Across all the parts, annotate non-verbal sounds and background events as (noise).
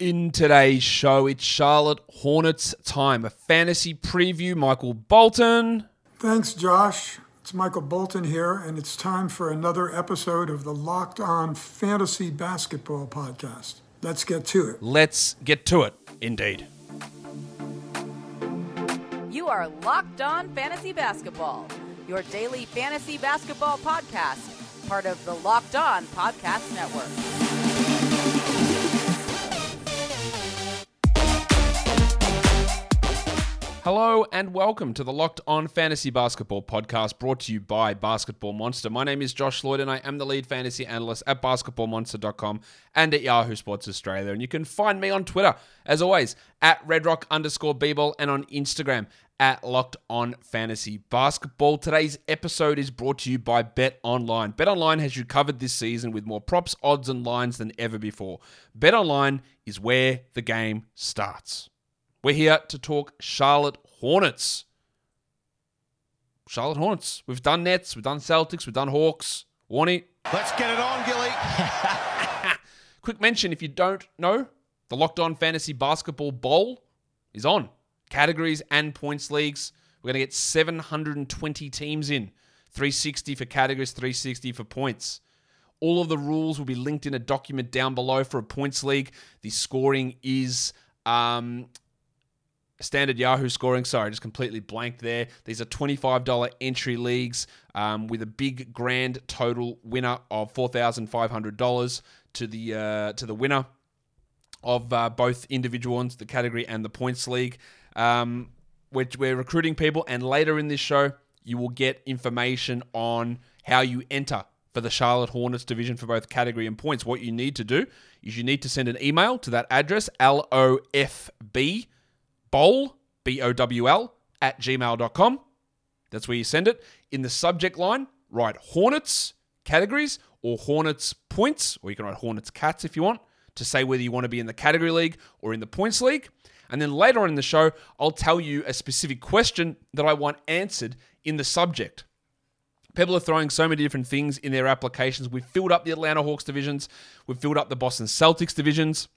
In today's show, it's Charlotte Hornets time. A fantasy preview. Michael Bolton. Thanks, Josh. It's Michael Bolton here, and it's time for another episode of the Locked On Fantasy Basketball Podcast. Let's get to it. Let's get to it, indeed. You are Locked On Fantasy Basketball, your daily fantasy basketball podcast, part of the Locked On Podcast Network. Hello and welcome to the Locked On Fantasy Basketball podcast brought to you by Basketball Monster. My name is Josh Lloyd and I am the lead fantasy analyst at basketballmonster.com and at Yahoo Sports Australia. And you can find me on Twitter, as always, at redrock underscore and on Instagram at Locked On Fantasy Basketball. Today's episode is brought to you by Bet Online. Bet Online has you covered this season with more props, odds, and lines than ever before. Bet Online is where the game starts. We're here to talk Charlotte Hornets. Charlotte Hornets. We've done Nets, we've done Celtics, we've done Hawks. Warnie. Let's get it on, Gilly. (laughs) Quick mention if you don't know, the Locked On Fantasy Basketball Bowl is on. Categories and points leagues. We're going to get 720 teams in 360 for categories, 360 for points. All of the rules will be linked in a document down below for a points league. The scoring is um, standard Yahoo scoring. Sorry, just completely blanked there. These are $25 entry leagues um, with a big grand total winner of $4,500 to the uh, to the winner of uh, both individual ones, the category and the points league. Um, we're, we're recruiting people, and later in this show, you will get information on how you enter for the Charlotte Hornets division for both category and points. What you need to do is you need to send an email to that address, L O F B bowl, B O W L, at gmail.com. That's where you send it. In the subject line, write Hornets categories or Hornets points, or you can write Hornets cats if you want, to say whether you want to be in the category league or in the points league. And then later on in the show, I'll tell you a specific question that I want answered in the subject. People are throwing so many different things in their applications. We've filled up the Atlanta Hawks divisions, we've filled up the Boston Celtics divisions.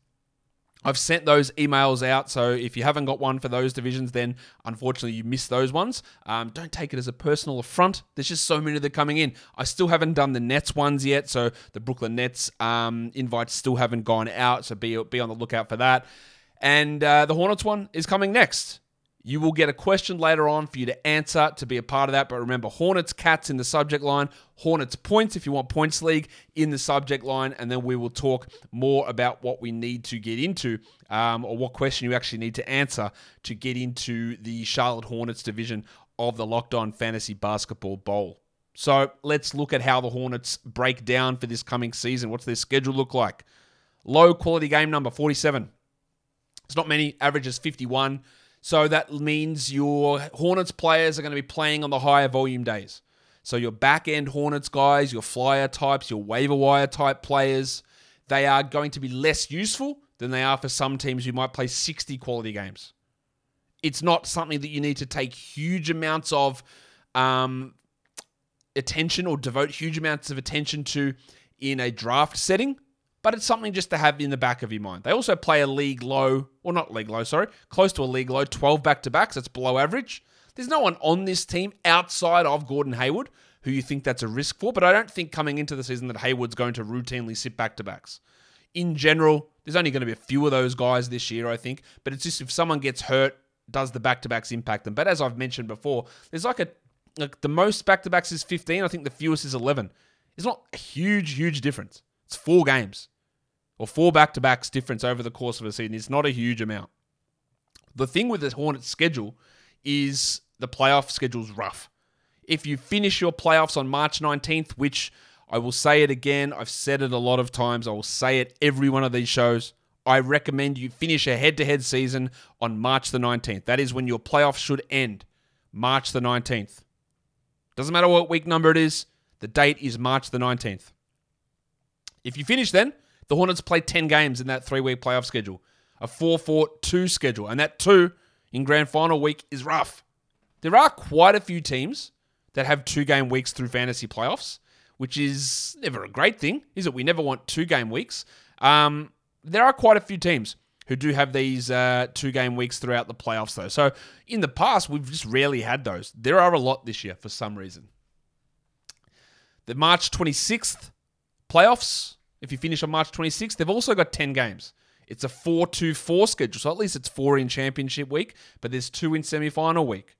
I've sent those emails out, so if you haven't got one for those divisions, then unfortunately you missed those ones. Um, don't take it as a personal affront. There's just so many that are coming in. I still haven't done the Nets ones yet, so the Brooklyn Nets um, invites still haven't gone out, so be be on the lookout for that. And uh, the Hornets one is coming next. You will get a question later on for you to answer to be a part of that. But remember, Hornets Cats in the subject line, Hornets Points if you want Points League in the subject line. And then we will talk more about what we need to get into um, or what question you actually need to answer to get into the Charlotte Hornets division of the Locked On Fantasy Basketball Bowl. So let's look at how the Hornets break down for this coming season. What's their schedule look like? Low quality game number 47. It's not many, averages 51. So that means your Hornets players are going to be playing on the higher volume days. So your back end Hornets guys, your flyer types, your waiver wire type players, they are going to be less useful than they are for some teams who might play 60 quality games. It's not something that you need to take huge amounts of um, attention or devote huge amounts of attention to in a draft setting but it's something just to have in the back of your mind. They also play a league low, or not league low, sorry, close to a league low, 12 back to backs. That's below average. There's no one on this team outside of Gordon Hayward who you think that's a risk for, but I don't think coming into the season that Hayward's going to routinely sit back to backs. In general, there's only going to be a few of those guys this year, I think, but it's just if someone gets hurt, does the back to backs impact them? But as I've mentioned before, there's like a like the most back to backs is 15. I think the fewest is 11. It's not a huge, huge difference. It's four games or four back to backs difference over the course of a season. is not a huge amount. The thing with the Hornets schedule is the playoff schedule's rough. If you finish your playoffs on March 19th, which I will say it again, I've said it a lot of times, I will say it every one of these shows. I recommend you finish a head to head season on March the 19th. That is when your playoffs should end. March the 19th. Doesn't matter what week number it is, the date is March the 19th. If you finish then, the Hornets play 10 games in that three week playoff schedule, a 4 4 2 schedule. And that two in grand final week is rough. There are quite a few teams that have two game weeks through fantasy playoffs, which is never a great thing, is it? We never want two game weeks. Um, there are quite a few teams. who do have these uh, two game weeks throughout the playoffs, though. So in the past, we've just rarely had those. There are a lot this year for some reason. The March 26th playoffs, if you finish on March 26th, they've also got 10 games. It's a 4 2 4 schedule. So at least it's four in championship week, but there's two in semi final week.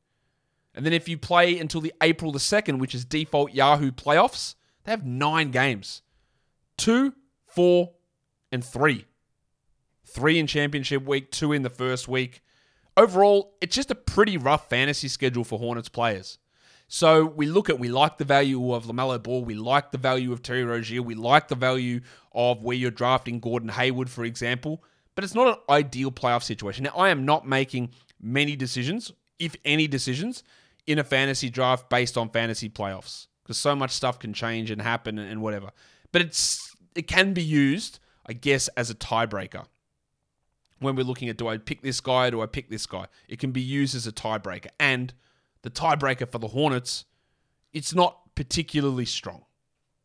And then if you play until the April the 2nd, which is default Yahoo playoffs, they have nine games two, four, and three. Three in championship week, two in the first week. Overall, it's just a pretty rough fantasy schedule for Hornets players. So we look at, we like the value of LaMelo Ball, we like the value of Terry Rozier, we like the value of where you're drafting Gordon Hayward, for example, but it's not an ideal playoff situation. Now, I am not making many decisions, if any decisions, in a fantasy draft based on fantasy playoffs because so much stuff can change and happen and whatever. But it's it can be used, I guess, as a tiebreaker. When we're looking at do I pick this guy, or do I pick this guy? It can be used as a tiebreaker. And the tiebreaker for the Hornets, it's not particularly strong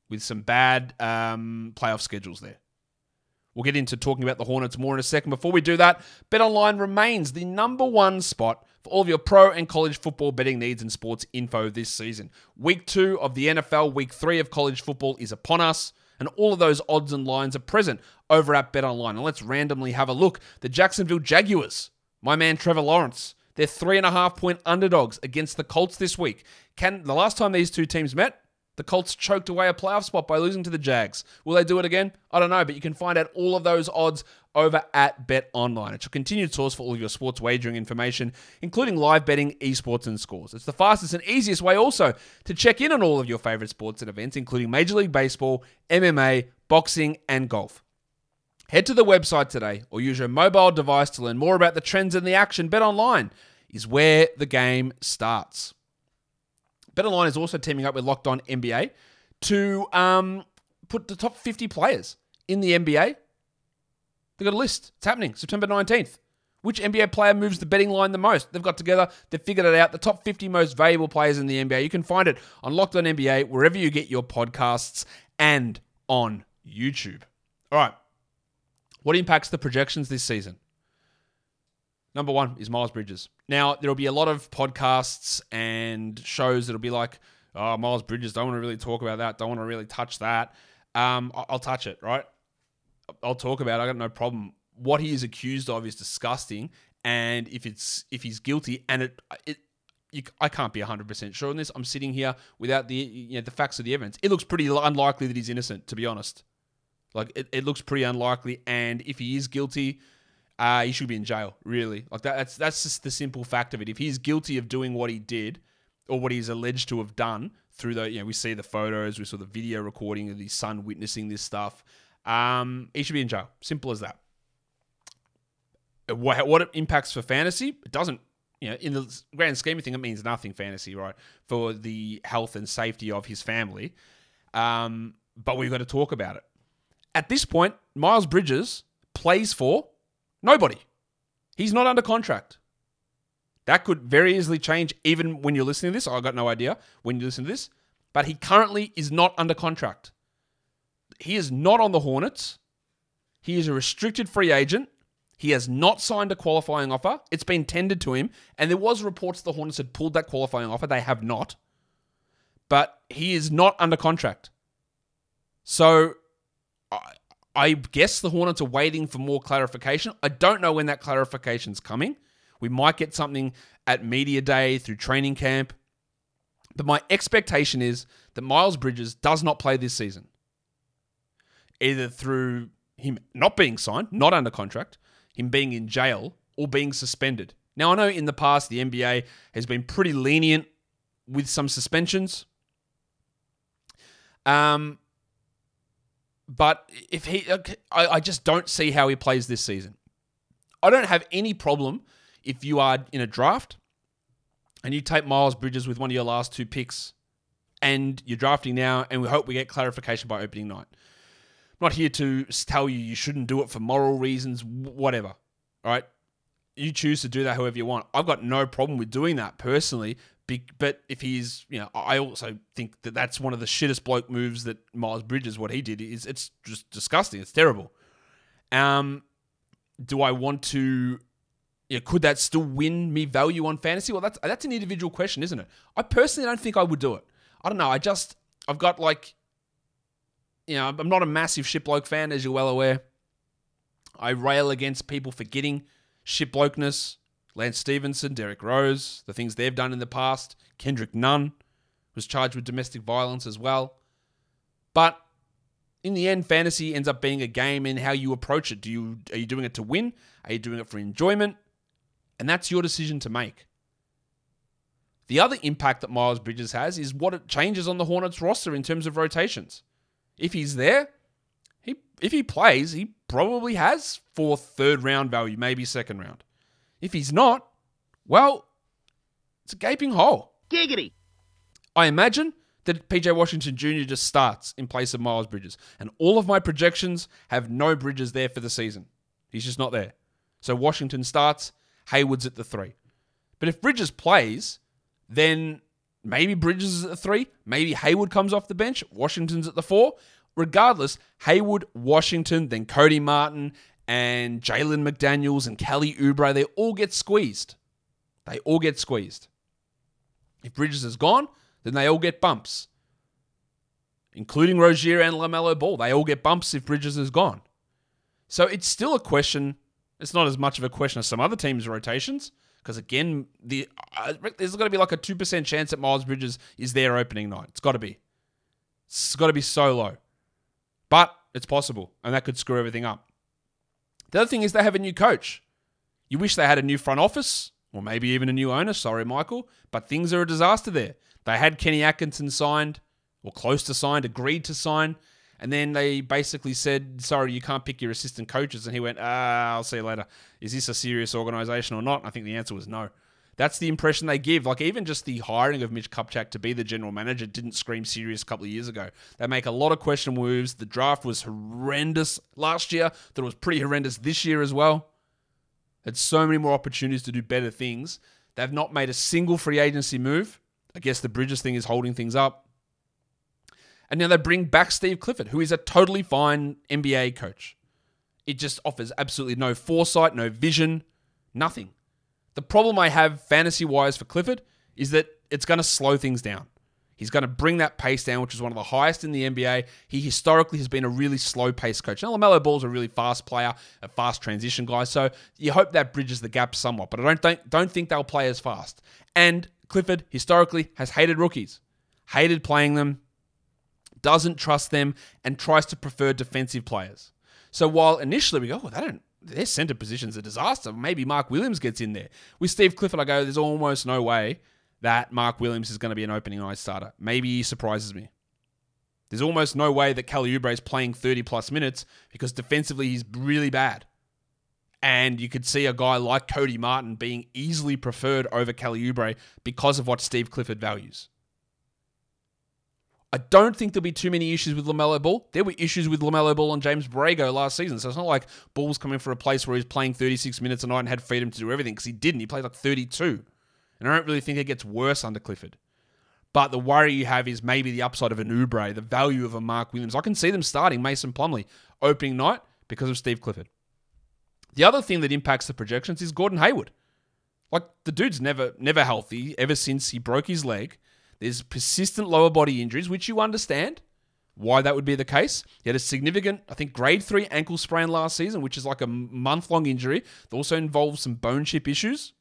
with some bad um, playoff schedules there. We'll get into talking about the Hornets more in a second. Before we do that, BetOnline remains the number one spot for all of your pro and college football betting needs and sports info this season. Week two of the NFL, week three of college football is upon us, and all of those odds and lines are present over at BetOnline. And let's randomly have a look. The Jacksonville Jaguars, my man Trevor Lawrence, they're three and a half point underdogs against the Colts this week. Can the last time these two teams met, the Colts choked away a playoff spot by losing to the Jags. Will they do it again? I don't know, but you can find out all of those odds over at Bet Online. It's your continued source for all of your sports wagering information, including live betting, esports, and scores. It's the fastest and easiest way also to check in on all of your favorite sports and events, including Major League Baseball, MMA, boxing, and golf. Head to the website today or use your mobile device to learn more about the trends and the action. Bet Online is where the game starts. BetOnline is also teaming up with Locked On NBA to um, put the top 50 players in the NBA. They've got a list. It's happening September 19th. Which NBA player moves the betting line the most? They've got together, they've figured it out. The top 50 most valuable players in the NBA. You can find it on Locked On NBA, wherever you get your podcasts, and on YouTube. All right. What impacts the projections this season? Number one is Miles Bridges. Now, there'll be a lot of podcasts and shows that'll be like, oh, Miles Bridges, don't want to really talk about that, don't want to really touch that. Um, I'll touch it, right? I'll talk about it. I got no problem. What he is accused of is disgusting. And if it's if he's guilty, and it, it you, I can't be 100% sure on this. I'm sitting here without the you know, the facts of the evidence. It looks pretty unlikely that he's innocent, to be honest. Like, it, it looks pretty unlikely. And if he is guilty, uh, he should be in jail. Really, like that, that's that's just the simple fact of it. If he's guilty of doing what he did, or what he's alleged to have done through the, you know, we see the photos, we saw the video recording of his son witnessing this stuff. Um, he should be in jail. Simple as that. What, what it impacts for fantasy? It doesn't. You know, in the grand scheme of things, it means nothing fantasy, right? For the health and safety of his family. Um, but we've got to talk about it. At this point, Miles Bridges plays for Nobody. He's not under contract. That could very easily change even when you're listening to this. I got no idea when you listen to this. But he currently is not under contract. He is not on the Hornets. He is a restricted free agent. He has not signed a qualifying offer. It's been tendered to him. And there was reports the Hornets had pulled that qualifying offer. They have not. But he is not under contract. So I guess the Hornets are waiting for more clarification. I don't know when that clarification is coming. We might get something at media day through training camp. But my expectation is that Miles Bridges does not play this season. Either through him not being signed, not under contract, him being in jail, or being suspended. Now, I know in the past the NBA has been pretty lenient with some suspensions. Um, but if he, I, I just don't see how he plays this season. I don't have any problem if you are in a draft and you take Miles Bridges with one of your last two picks and you're drafting now, and we hope we get clarification by opening night. I'm not here to tell you you shouldn't do it for moral reasons, whatever. All right. You choose to do that however you want. I've got no problem with doing that personally, but if he's, you know, I also think that that's one of the shittest bloke moves that Miles Bridges, what he did, is it's just disgusting. It's terrible. Um, do I want to? Yeah, could that still win me value on fantasy? Well, that's that's an individual question, isn't it? I personally don't think I would do it. I don't know. I just I've got like, you know, I'm not a massive shiploke fan, as you're well aware. I rail against people forgetting shiplokeness. Lance Stephenson, Derrick Rose, the things they've done in the past. Kendrick Nunn was charged with domestic violence as well. But in the end, fantasy ends up being a game in how you approach it. Do you are you doing it to win? Are you doing it for enjoyment? And that's your decision to make. The other impact that Miles Bridges has is what it changes on the Hornets roster in terms of rotations. If he's there, he if he plays, he probably has fourth, third round value, maybe second round. If he's not, well, it's a gaping hole. Giggity. I imagine that PJ Washington Jr. just starts in place of Miles Bridges. And all of my projections have no Bridges there for the season. He's just not there. So Washington starts, Hayward's at the three. But if Bridges plays, then maybe Bridges is at the three, maybe Hayward comes off the bench, Washington's at the four. Regardless, Hayward, Washington, then Cody Martin, and Jalen McDaniels and Kelly Oubre, they all get squeezed. They all get squeezed. If Bridges is gone, then they all get bumps, including Rozier and LaMelo Ball. They all get bumps if Bridges is gone. So it's still a question. It's not as much of a question as some other teams' rotations, because again, the uh, there's got to be like a two percent chance that Miles Bridges is there opening night. It's got to be. It's got to be so low, but it's possible, and that could screw everything up. The other thing is they have a new coach. You wish they had a new front office, or maybe even a new owner. Sorry, Michael, but things are a disaster there. They had Kenny Atkinson signed, or close to signed, agreed to sign, and then they basically said, "Sorry, you can't pick your assistant coaches." And he went, "Ah, I'll see you later." Is this a serious organization or not? I think the answer was no. That's the impression they give. Like even just the hiring of Mitch Kupchak to be the general manager didn't scream serious a couple of years ago. They make a lot of question moves. The draft was horrendous last year. That was pretty horrendous this year as well. Had so many more opportunities to do better things. They've not made a single free agency move. I guess the Bridges thing is holding things up. And now they bring back Steve Clifford, who is a totally fine NBA coach. It just offers absolutely no foresight, no vision, nothing. The problem I have fantasy wise for Clifford is that it's going to slow things down. He's going to bring that pace down, which is one of the highest in the NBA. He historically has been a really slow pace coach. Now, LaMelo Ball's a really fast player, a fast transition guy, so you hope that bridges the gap somewhat, but I don't think, don't think they'll play as fast. And Clifford historically has hated rookies, hated playing them, doesn't trust them, and tries to prefer defensive players. So while initially we go, oh, they don't their center position's a disaster. Maybe Mark Williams gets in there. With Steve Clifford, I go, there's almost no way that Mark Williams is going to be an opening night starter. Maybe he surprises me. There's almost no way that Kelly Oubre is playing 30 plus minutes because defensively he's really bad. And you could see a guy like Cody Martin being easily preferred over Kelly Oubre because of what Steve Clifford values. I don't think there'll be too many issues with LaMelo Ball. There were issues with LaMelo Ball and James Borrego last season. So it's not like Ball's coming for a place where he's playing 36 minutes a night and had freedom to do everything because he didn't. He played like 32. And I don't really think it gets worse under Clifford. But the worry you have is maybe the upside of an Oubre, the value of a Mark Williams. I can see them starting Mason Plumlee opening night because of Steve Clifford. The other thing that impacts the projections is Gordon Hayward. Like the dude's never never healthy ever since he broke his leg. There's persistent lower body injuries, which you understand why that would be the case. He had a significant, I think, grade three ankle sprain last season, which is like a month long injury. that also involves some bone chip issues.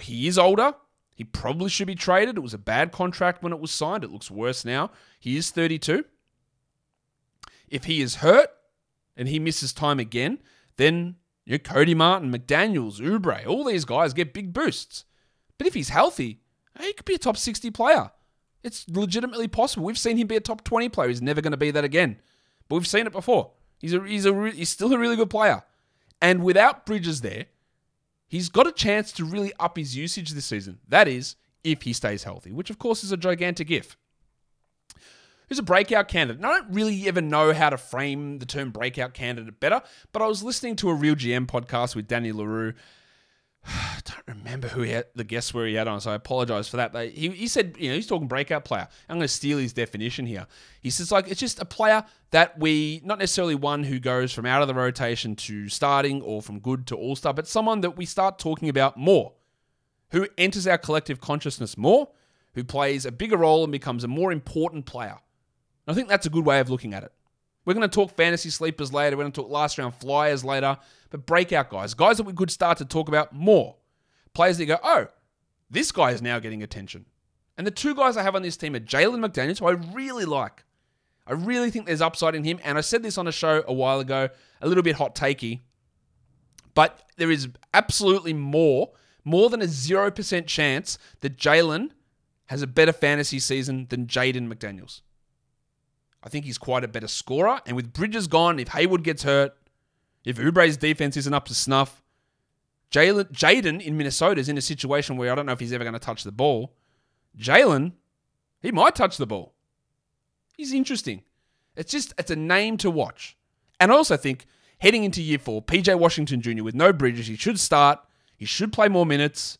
He is older. He probably should be traded. It was a bad contract when it was signed. It looks worse now. He is 32. If he is hurt and he misses time again, then you know, Cody Martin, McDaniels, Oubre, all these guys get big boosts. But if he's healthy, he could be a top 60 player. It's legitimately possible. We've seen him be a top 20 player. He's never going to be that again. But we've seen it before. He's a, he's a he's still a really good player. And without Bridges there, he's got a chance to really up his usage this season. That is, if he stays healthy, which of course is a gigantic if. Who's a breakout candidate? And I don't really ever know how to frame the term breakout candidate better, but I was listening to a Real GM podcast with Danny Leroux I (sighs) don't remember who had, the guests were he had on, so I apologize for that. But he, he said, you know, he's talking breakout player. I'm going to steal his definition here. He says, like, it's just a player that we, not necessarily one who goes from out of the rotation to starting or from good to all star, but someone that we start talking about more, who enters our collective consciousness more, who plays a bigger role and becomes a more important player. And I think that's a good way of looking at it. We're going to talk fantasy sleepers later. We're going to talk last round flyers later. But breakout guys, guys that we could start to talk about more. Players that go, oh, this guy is now getting attention. And the two guys I have on this team are Jalen McDaniels, who I really like. I really think there's upside in him. And I said this on a show a while ago, a little bit hot takey. But there is absolutely more, more than a 0% chance that Jalen has a better fantasy season than Jaden McDaniels. I think he's quite a better scorer. And with Bridges gone, if Hayward gets hurt, if Oubre's defense isn't up to snuff, Jaden in Minnesota is in a situation where I don't know if he's ever going to touch the ball. Jalen, he might touch the ball. He's interesting. It's just it's a name to watch. And I also think heading into year four, PJ Washington Jr. with no Bridges, he should start. He should play more minutes.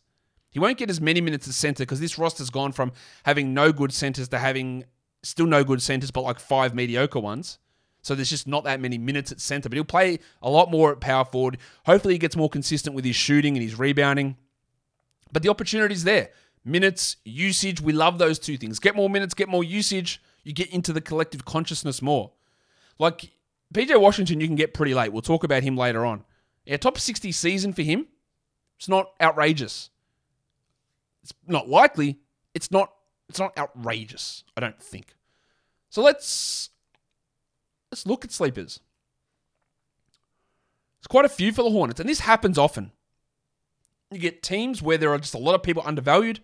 He won't get as many minutes as center because this roster's gone from having no good centers to having still no good centers, but like five mediocre ones. So there's just not that many minutes at center, but he'll play a lot more at power forward. Hopefully, he gets more consistent with his shooting and his rebounding. But the opportunity's there. Minutes, usage, we love those two things. Get more minutes, get more usage, you get into the collective consciousness more. Like PJ Washington, you can get pretty late. We'll talk about him later on. Yeah, top 60 season for him. It's not outrageous. It's not likely. It's not it's not outrageous, I don't think. So let's let's look at sleepers. There's quite a few for the Hornets, and this happens often. You get teams where there are just a lot of people undervalued,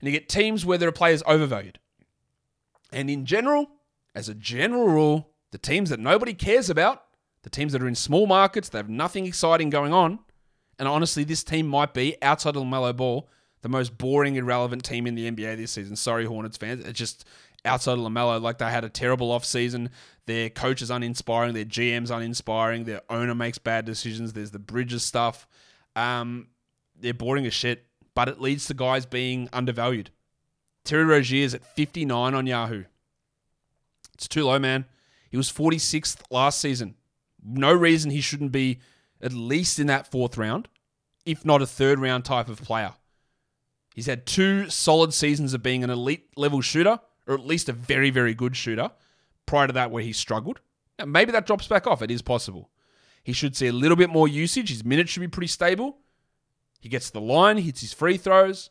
and you get teams where there are players overvalued. And in general, as a general rule, the teams that nobody cares about, the teams that are in small markets, they have nothing exciting going on, and honestly, this team might be outside of LaMelo Ball the most boring, irrelevant team in the NBA this season. Sorry, Hornets fans. It's just outside of LaMelo, like they had a terrible offseason. Their coach is uninspiring. Their GM's uninspiring. Their owner makes bad decisions. There's the Bridges stuff. Um, they're boring as shit, but it leads to guys being undervalued. Terry Rozier is at 59 on Yahoo. It's too low, man. He was 46th last season. No reason he shouldn't be at least in that fourth round, if not a third round type of player. He's had two solid seasons of being an elite level shooter, or at least a very, very good shooter, prior to that, where he struggled. Now, maybe that drops back off. It is possible. He should see a little bit more usage. His minutes should be pretty stable. He gets the line, hits his free throws.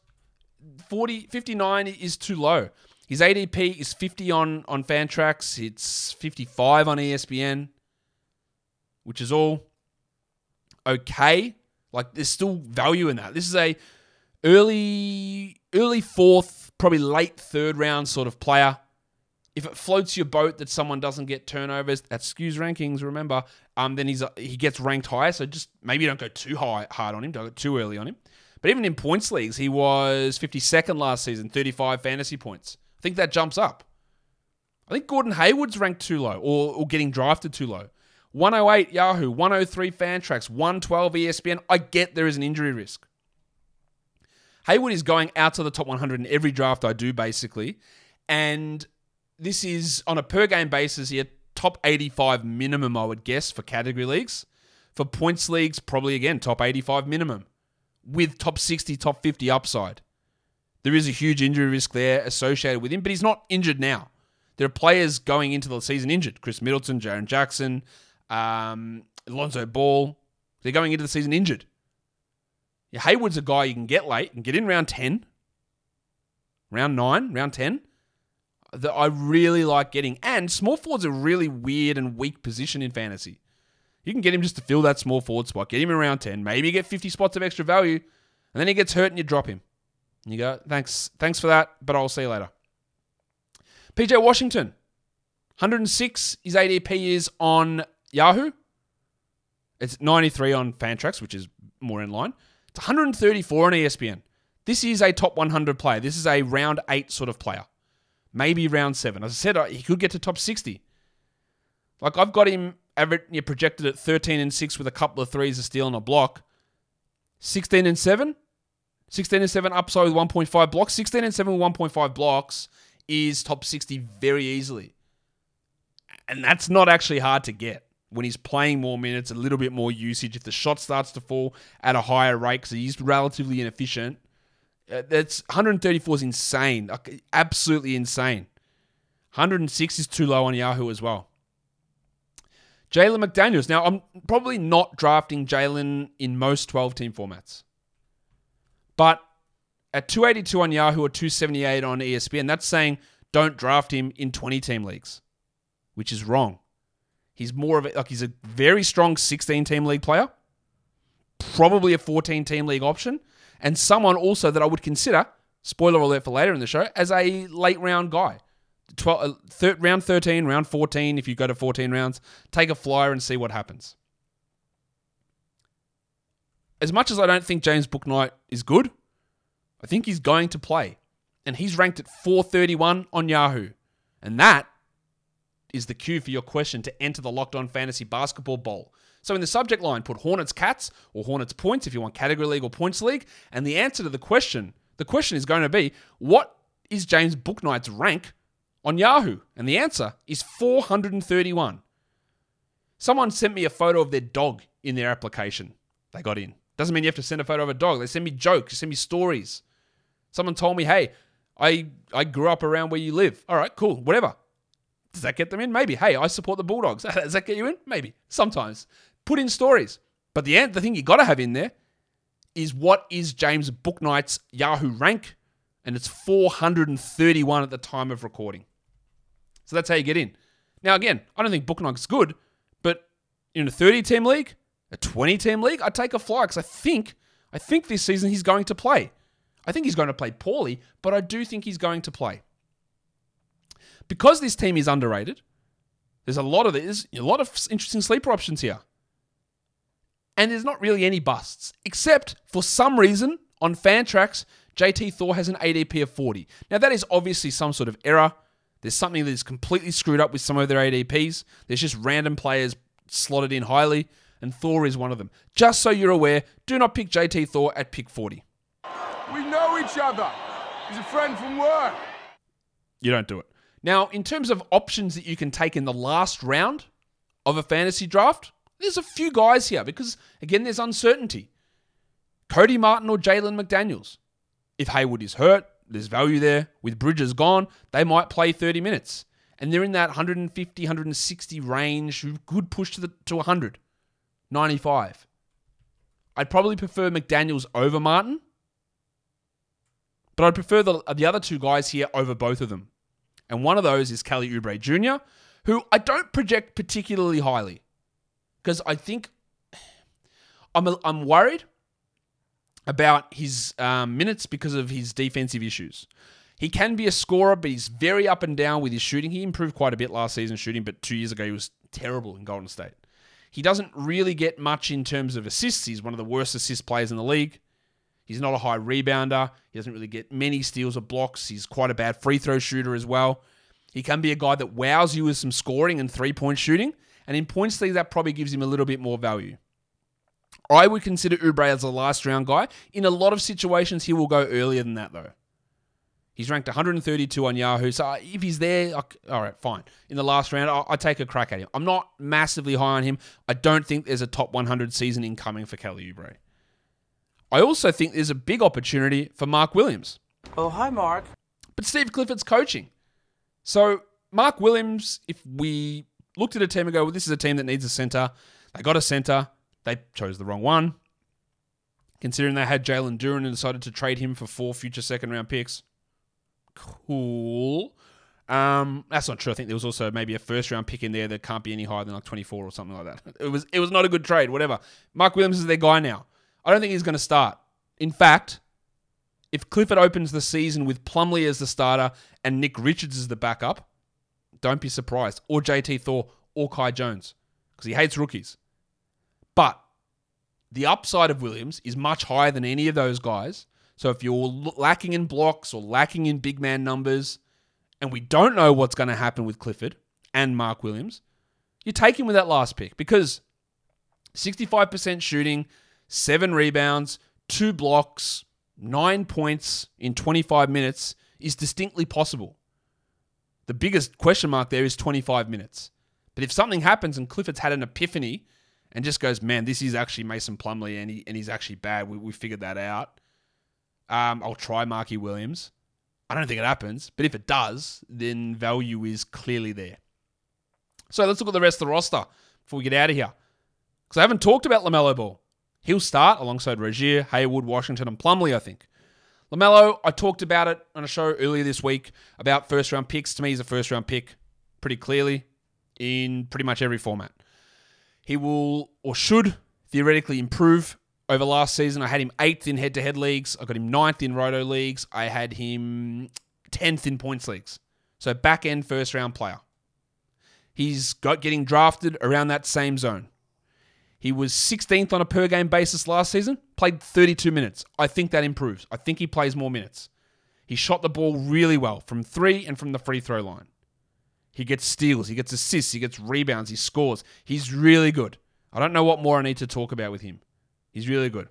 40, 59 is too low. His ADP is 50 on, on Fantrax. It's 55 on ESPN, which is all okay. Like, there's still value in that. This is a early early fourth, probably late third round sort of player. If it floats your boat that someone doesn't get turnovers, that skews rankings. Remember, um, then he's he gets ranked higher. So just maybe don't go too high hard on him. Don't go too early on him. But even in points leagues, he was 52nd last season, 35 fantasy points. I think that jumps up. I think Gordon Hayward's ranked too low or, or getting drafted too low. 108 Yahoo, 103 Fantrax, 112 ESPN. I get there is an injury risk. Hayward is going out to the top 100 in every draft I do, basically. And this is on a per game basis here, top 85 minimum, I would guess, for category leagues. For points leagues, probably again, top 85 minimum with top 60, top 50 upside. There is a huge injury risk there associated with him, but he's not injured now. There are players going into the season injured. Khris Middleton, Jaren Jackson, um, Alonzo Ball. They're going into the season injured. Yeah, Hayward's a guy you can get late and get in round 10, round 9, round 10 that I really like getting. And small forward's a really weird and weak position in fantasy. You can get him just to fill that small forward spot, get him around 10, maybe get 50 spots of extra value, and then he gets hurt and you drop him. And you go, thanks, thanks for that, but I'll see you later. PJ Washington, 106 his ADP is on Yahoo. It's 93 on Fantrax, which is more in line. It's 134 on ESPN. This is a top 100 player. This is a round eight sort of player. Maybe round seven. As I said, uh, he could get to top 60. Like I've got him projected at 13 and 6 with a couple of threes, a steal, and a block. 16 and 7. 16 and 7 upside with 1.5 blocks. 16 and 7 with 1.5 blocks is top 60 very easily. And that's not actually hard to get when he's playing more minutes, a little bit more usage. If the shot starts to fall at a higher rate because he's relatively inefficient, uh, that's 134 is insane, absolutely insane. 106 is too low on Yahoo as well. Jalen McDaniels. Now, I'm probably not drafting Jalen in most 12 team formats. But at 282 on Yahoo or 278 on ESPN, that's saying don't draft him in 20 team leagues, which is wrong. He's more of a, like he's a very strong 16 team league player, probably a 14 team league option, and someone also that I would consider, spoiler alert for later in the show, as a late round guy. 12, uh, third, round 13, round 14, if you go to 14 rounds, take a flyer and see what happens. As much as I don't think James Bouknight is good, I think he's going to play. And he's ranked at 431 on Yahoo. And that is the cue for your question to enter the Locked On Fantasy Basketball Bowl. So in the subject line, put Hornets Cats or Hornets Points if you want category league or points league. And the answer to the question, the question is going to be, what is James Bouknight's rank on Yahoo? And the answer is 431. Someone sent me a photo of their dog in their application. They got in. Doesn't mean you have to send a photo of a dog. They send me jokes, they send me stories. Someone told me, hey, I, I grew up around where you live. All right, cool, whatever. Does that get them in? Maybe. Hey, I support the Bulldogs. (laughs) Does that get you in? Maybe. Sometimes. Put in stories. But the, the thing you got to have in there is what is James Bouknight's Yahoo rank? And it's 431 at the time of recording. So that's how you get in. Now, again, I don't think Bouknight's good, but in a 30 team league, a 20 team league, I'd take a fly because I think, I think this season he's going to play. I think he's going to play poorly, but I do think he's going to play. Because this team is underrated, there's a lot of there's a lot of interesting sleeper options here. And there's not really any busts, except for some reason on Fantrax, JT Thor has an ADP of 40. Now that is obviously some sort of error. There's something that is completely screwed up with some of their ADPs. There's just random players slotted in highly, and Thor is one of them. Just so you're aware, do not pick JT Thor at pick 40. We know each other. He's a friend from work. You don't do it. Now, in terms of options that you can take in the last round of a fantasy draft, there's a few guys here because, again, there's uncertainty. Cody Martin or Jalen McDaniels. If Hayward is hurt, there's value there. With Bridges gone, they might play 30 minutes. And they're in that 150, 160 range could push to, the, to 100, 95. I'd probably prefer McDaniels over Martin, but I'd prefer the, the other two guys here over both of them. And one of those is Kelly Oubre Jr., who I don't project particularly highly because I think I'm, I'm worried about his um, minutes because of his defensive issues. He can be a scorer, but he's very up and down with his shooting. He improved quite a bit last season shooting, but two years ago he was terrible in Golden State. He doesn't really get much in terms of assists. He's one of the worst assist players in the league. He's not a high rebounder. He doesn't really get many steals or blocks. He's quite a bad free throw shooter as well. He can be a guy that wows you with some scoring and three point shooting. And in points league, that probably gives him a little bit more value. I would consider Oubre as a last round guy. In a lot of situations, he will go earlier than that, though. He's ranked 132 on Yahoo. So if he's there, all right, fine. In the last round, I'll, I'll, take a crack at him. I'm not massively high on him. I don't think there's a top 100 season incoming for Kelly Oubre. I also think there's a big opportunity for Mark Williams. Oh, hi, Mark. But Steve Clifford's coaching. So, Mark Williams, if we looked at a team and go, well, this is a team that needs a center, they got a center, they chose the wrong one. Considering they had Jalen Duren and decided to trade him for four future second round picks. Cool. Um, that's not true. I think there was also maybe a first round pick in there that can't be any higher than like 24 or something like that. (laughs) It was it was not a good trade, whatever. Mark Williams is their guy now. I don't think he's going to start. In fact, if Clifford opens the season with Plumlee as the starter and Nick Richards as the backup, don't be surprised. Or JT Thor or Kai Jones because he hates rookies. But the upside of Williams is much higher than any of those guys. So if you're lacking in blocks or lacking in big man numbers, and we don't know what's going to happen with Clifford and Mark Williams, you take him with that last pick because 65% shooting, seven rebounds, two blocks, nine points in 25 minutes is distinctly possible. The biggest question mark there is 25 minutes. But if something happens and Clifford's had an epiphany and just goes, man, this is actually Mason Plumlee and, he, and he's actually bad, we, we figured that out. Um, I'll try Marky Williams. I don't think it happens, but if it does, then value is clearly there. So let's look at the rest of the roster before we get out of here. Because I haven't talked about LaMelo Ball. He'll start alongside Rozier, Hayward, Washington, and Plumlee, I think. LaMelo, I talked about it on a show earlier this week about first round picks. To me, he's a first round pick pretty clearly in pretty much every format. He will or should theoretically improve over last season. I had him eighth in head to head leagues. I got him ninth in roto leagues. I had him 10th in points leagues. So back end first round player. He's got getting drafted around that same zone. He was 16th on a per game basis last season, played 32 minutes. I think that improves. I think he plays more minutes. He shot the ball really well from three and from the free throw line. He gets steals, he gets assists, he gets rebounds, he scores. He's really good. I don't know what more I need to talk about with him. He's really good.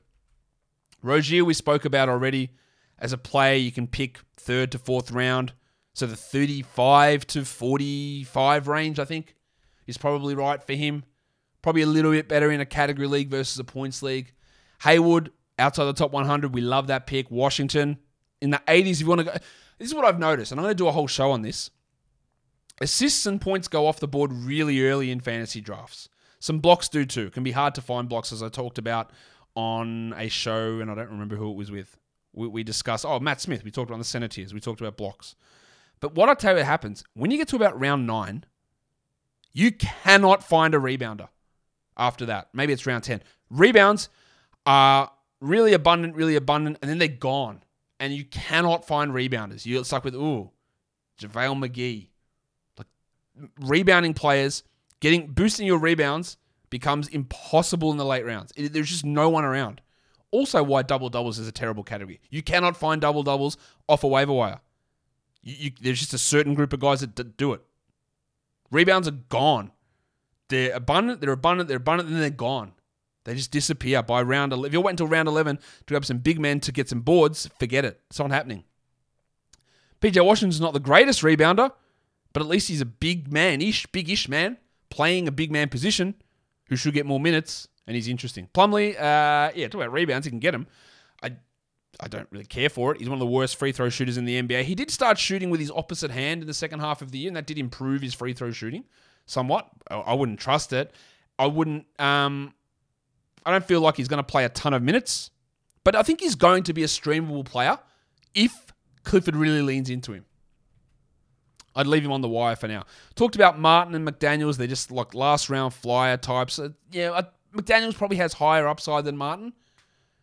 Rozier, we spoke about already. As a player, you can pick third to fourth round. So the 35 to 45 range, I think, is probably right for him. Probably a little bit better in a category league versus a points league. Hayward, outside the top 100, we love that pick. Washington, in the 80s, if you want to go. This is what I've noticed, and I'm going to do a whole show on this. Assists and points go off the board really early in fantasy drafts. Some blocks do too. It can be hard to find blocks, as I talked about on a show, and I don't remember who it was with. We, we discussed, oh, Matt Smith. We talked about the Senators. We talked about blocks. But what I tell you happens when you get to about round nine, you cannot find a rebounder after that. Maybe it's round 10. Rebounds are really abundant, really abundant, and then they're gone. And you cannot find rebounders. You're stuck with, ooh, JaVale McGee. Like rebounding players, getting boosting your rebounds becomes impossible in the late rounds. It, there's just no one around. Also, why double doubles is a terrible category. You cannot find double doubles off a waiver wire. You, you, there's just a certain group of guys that do it. Rebounds are gone. They're abundant, they're abundant, they're abundant, and then they're gone. They just disappear by round 11. If you're waiting until round 11 to grab some big men to get some boards, forget it. It's not happening. PJ Washington's not the greatest rebounder, but at least he's a big man ish, big ish man, playing a big man position who should get more minutes, and he's interesting. Plumlee, uh, yeah, talk about rebounds, he can get them. I I don't really care for it. He's one of the worst free throw shooters in the NBA. He did start shooting with his opposite hand in the second half of the year, and that did improve his free throw shooting somewhat. I wouldn't trust it. I wouldn't. Um, I don't feel like he's going to play a ton of minutes, but I think he's going to be a streamable player if Clifford really leans into him. I'd leave him on the wire for now. Talked about Martin and McDaniels. They're just like last round flyer types. Uh, yeah, McDaniels probably has higher upside than Martin.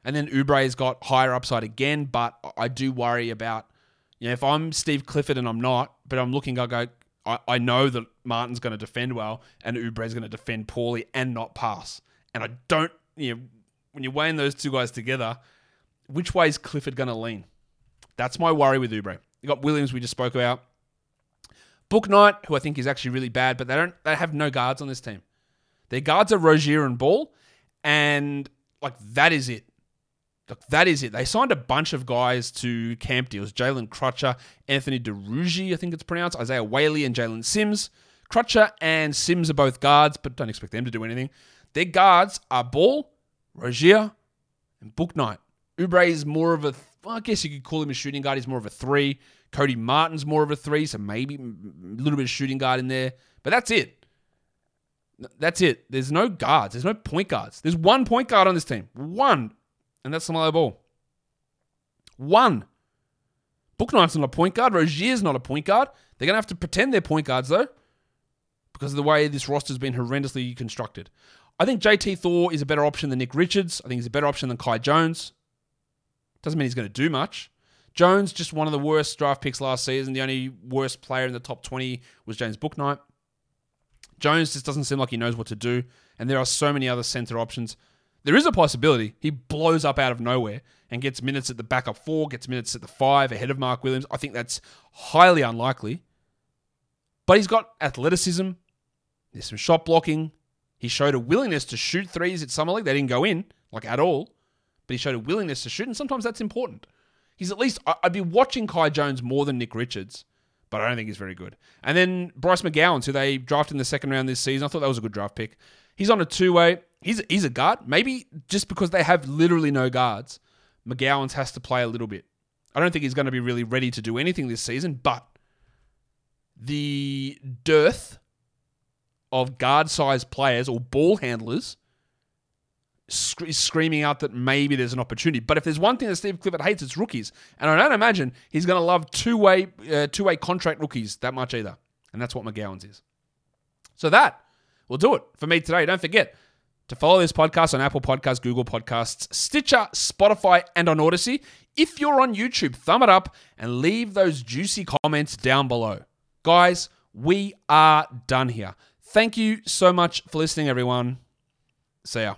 And then Oubre's got higher upside again, but I do worry about, you know, if I'm Steve Clifford and I'm not, but I'm looking, I go, I, I know that Martin's going to defend well and Oubre's going to defend poorly and not pass. And I don't, you know, when you're weighing those two guys together, which way is Clifford going to lean? That's my worry with Oubre. You got Williams, we just spoke about. Bouknight, who I think is actually really bad, but they don't they have no guards on this team. Their guards are Rozier and Ball, and like that is it. Look, that is it. They signed a bunch of guys to camp deals. Jalen Crutcher, Anthony Duruji, I think it's pronounced, Isaiah Whaley, and Jaylen Sims. Crutcher and Sims are both guards, but don't expect them to do anything. Their guards are Ball, Rozier, and Bouknight. Oubre is more of a, well, I guess you could call him a shooting guard. He's more of a three. Cody Martin's more of a three, so maybe a little bit of shooting guard in there. But that's it. That's it. There's no guards. There's no point guards. There's one point guard on this team. One and that's LaMelo Ball. One. Bouknight's not a point guard. Rozier's not a point guard. They're going to have to pretend they're point guards, though, because of the way this roster's been horrendously constructed. I think JT Thor is a better option than Nick Richards. I think he's a better option than Kai Jones. Doesn't mean he's going to do much. Jones, just one of the worst draft picks last season. The only worst player in the top 20 was James Bouknight. Jones just doesn't seem like he knows what to do, and there are so many other center options. There is a possibility he blows up out of nowhere and gets minutes at the backup four, gets minutes at the five ahead of Mark Williams. I think that's highly unlikely. But he's got athleticism. There's some shot blocking. He showed a willingness to shoot threes at Summer League. They didn't go in, like at all. but he showed a willingness to shoot, and sometimes that's important. He's at least, I'd be watching Kai Jones more than Nick Richards, but I don't think he's very good. And then Bryce McGowens, who they drafted in the second round this season, I thought that was a good draft pick. He's on a two way. He's, he's a guard. Maybe just because they have literally no guards, McGowens has to play a little bit. I don't think he's going to be really ready to do anything this season, but the dearth of guard sized players or ball handlers is screaming out that maybe there's an opportunity. But if there's one thing that Steve Clifford hates, it's rookies. And I don't imagine he's going to love two way uh, two way contract rookies that much either. And that's what McGowens is. So that will do it for me today. Don't forget to follow this podcast on Apple Podcasts, Google Podcasts, Stitcher, Spotify, and on Odyssey. If you're on YouTube, thumb it up and leave those juicy comments down below. Guys, we are done here. Thank you so much for listening, everyone. See ya.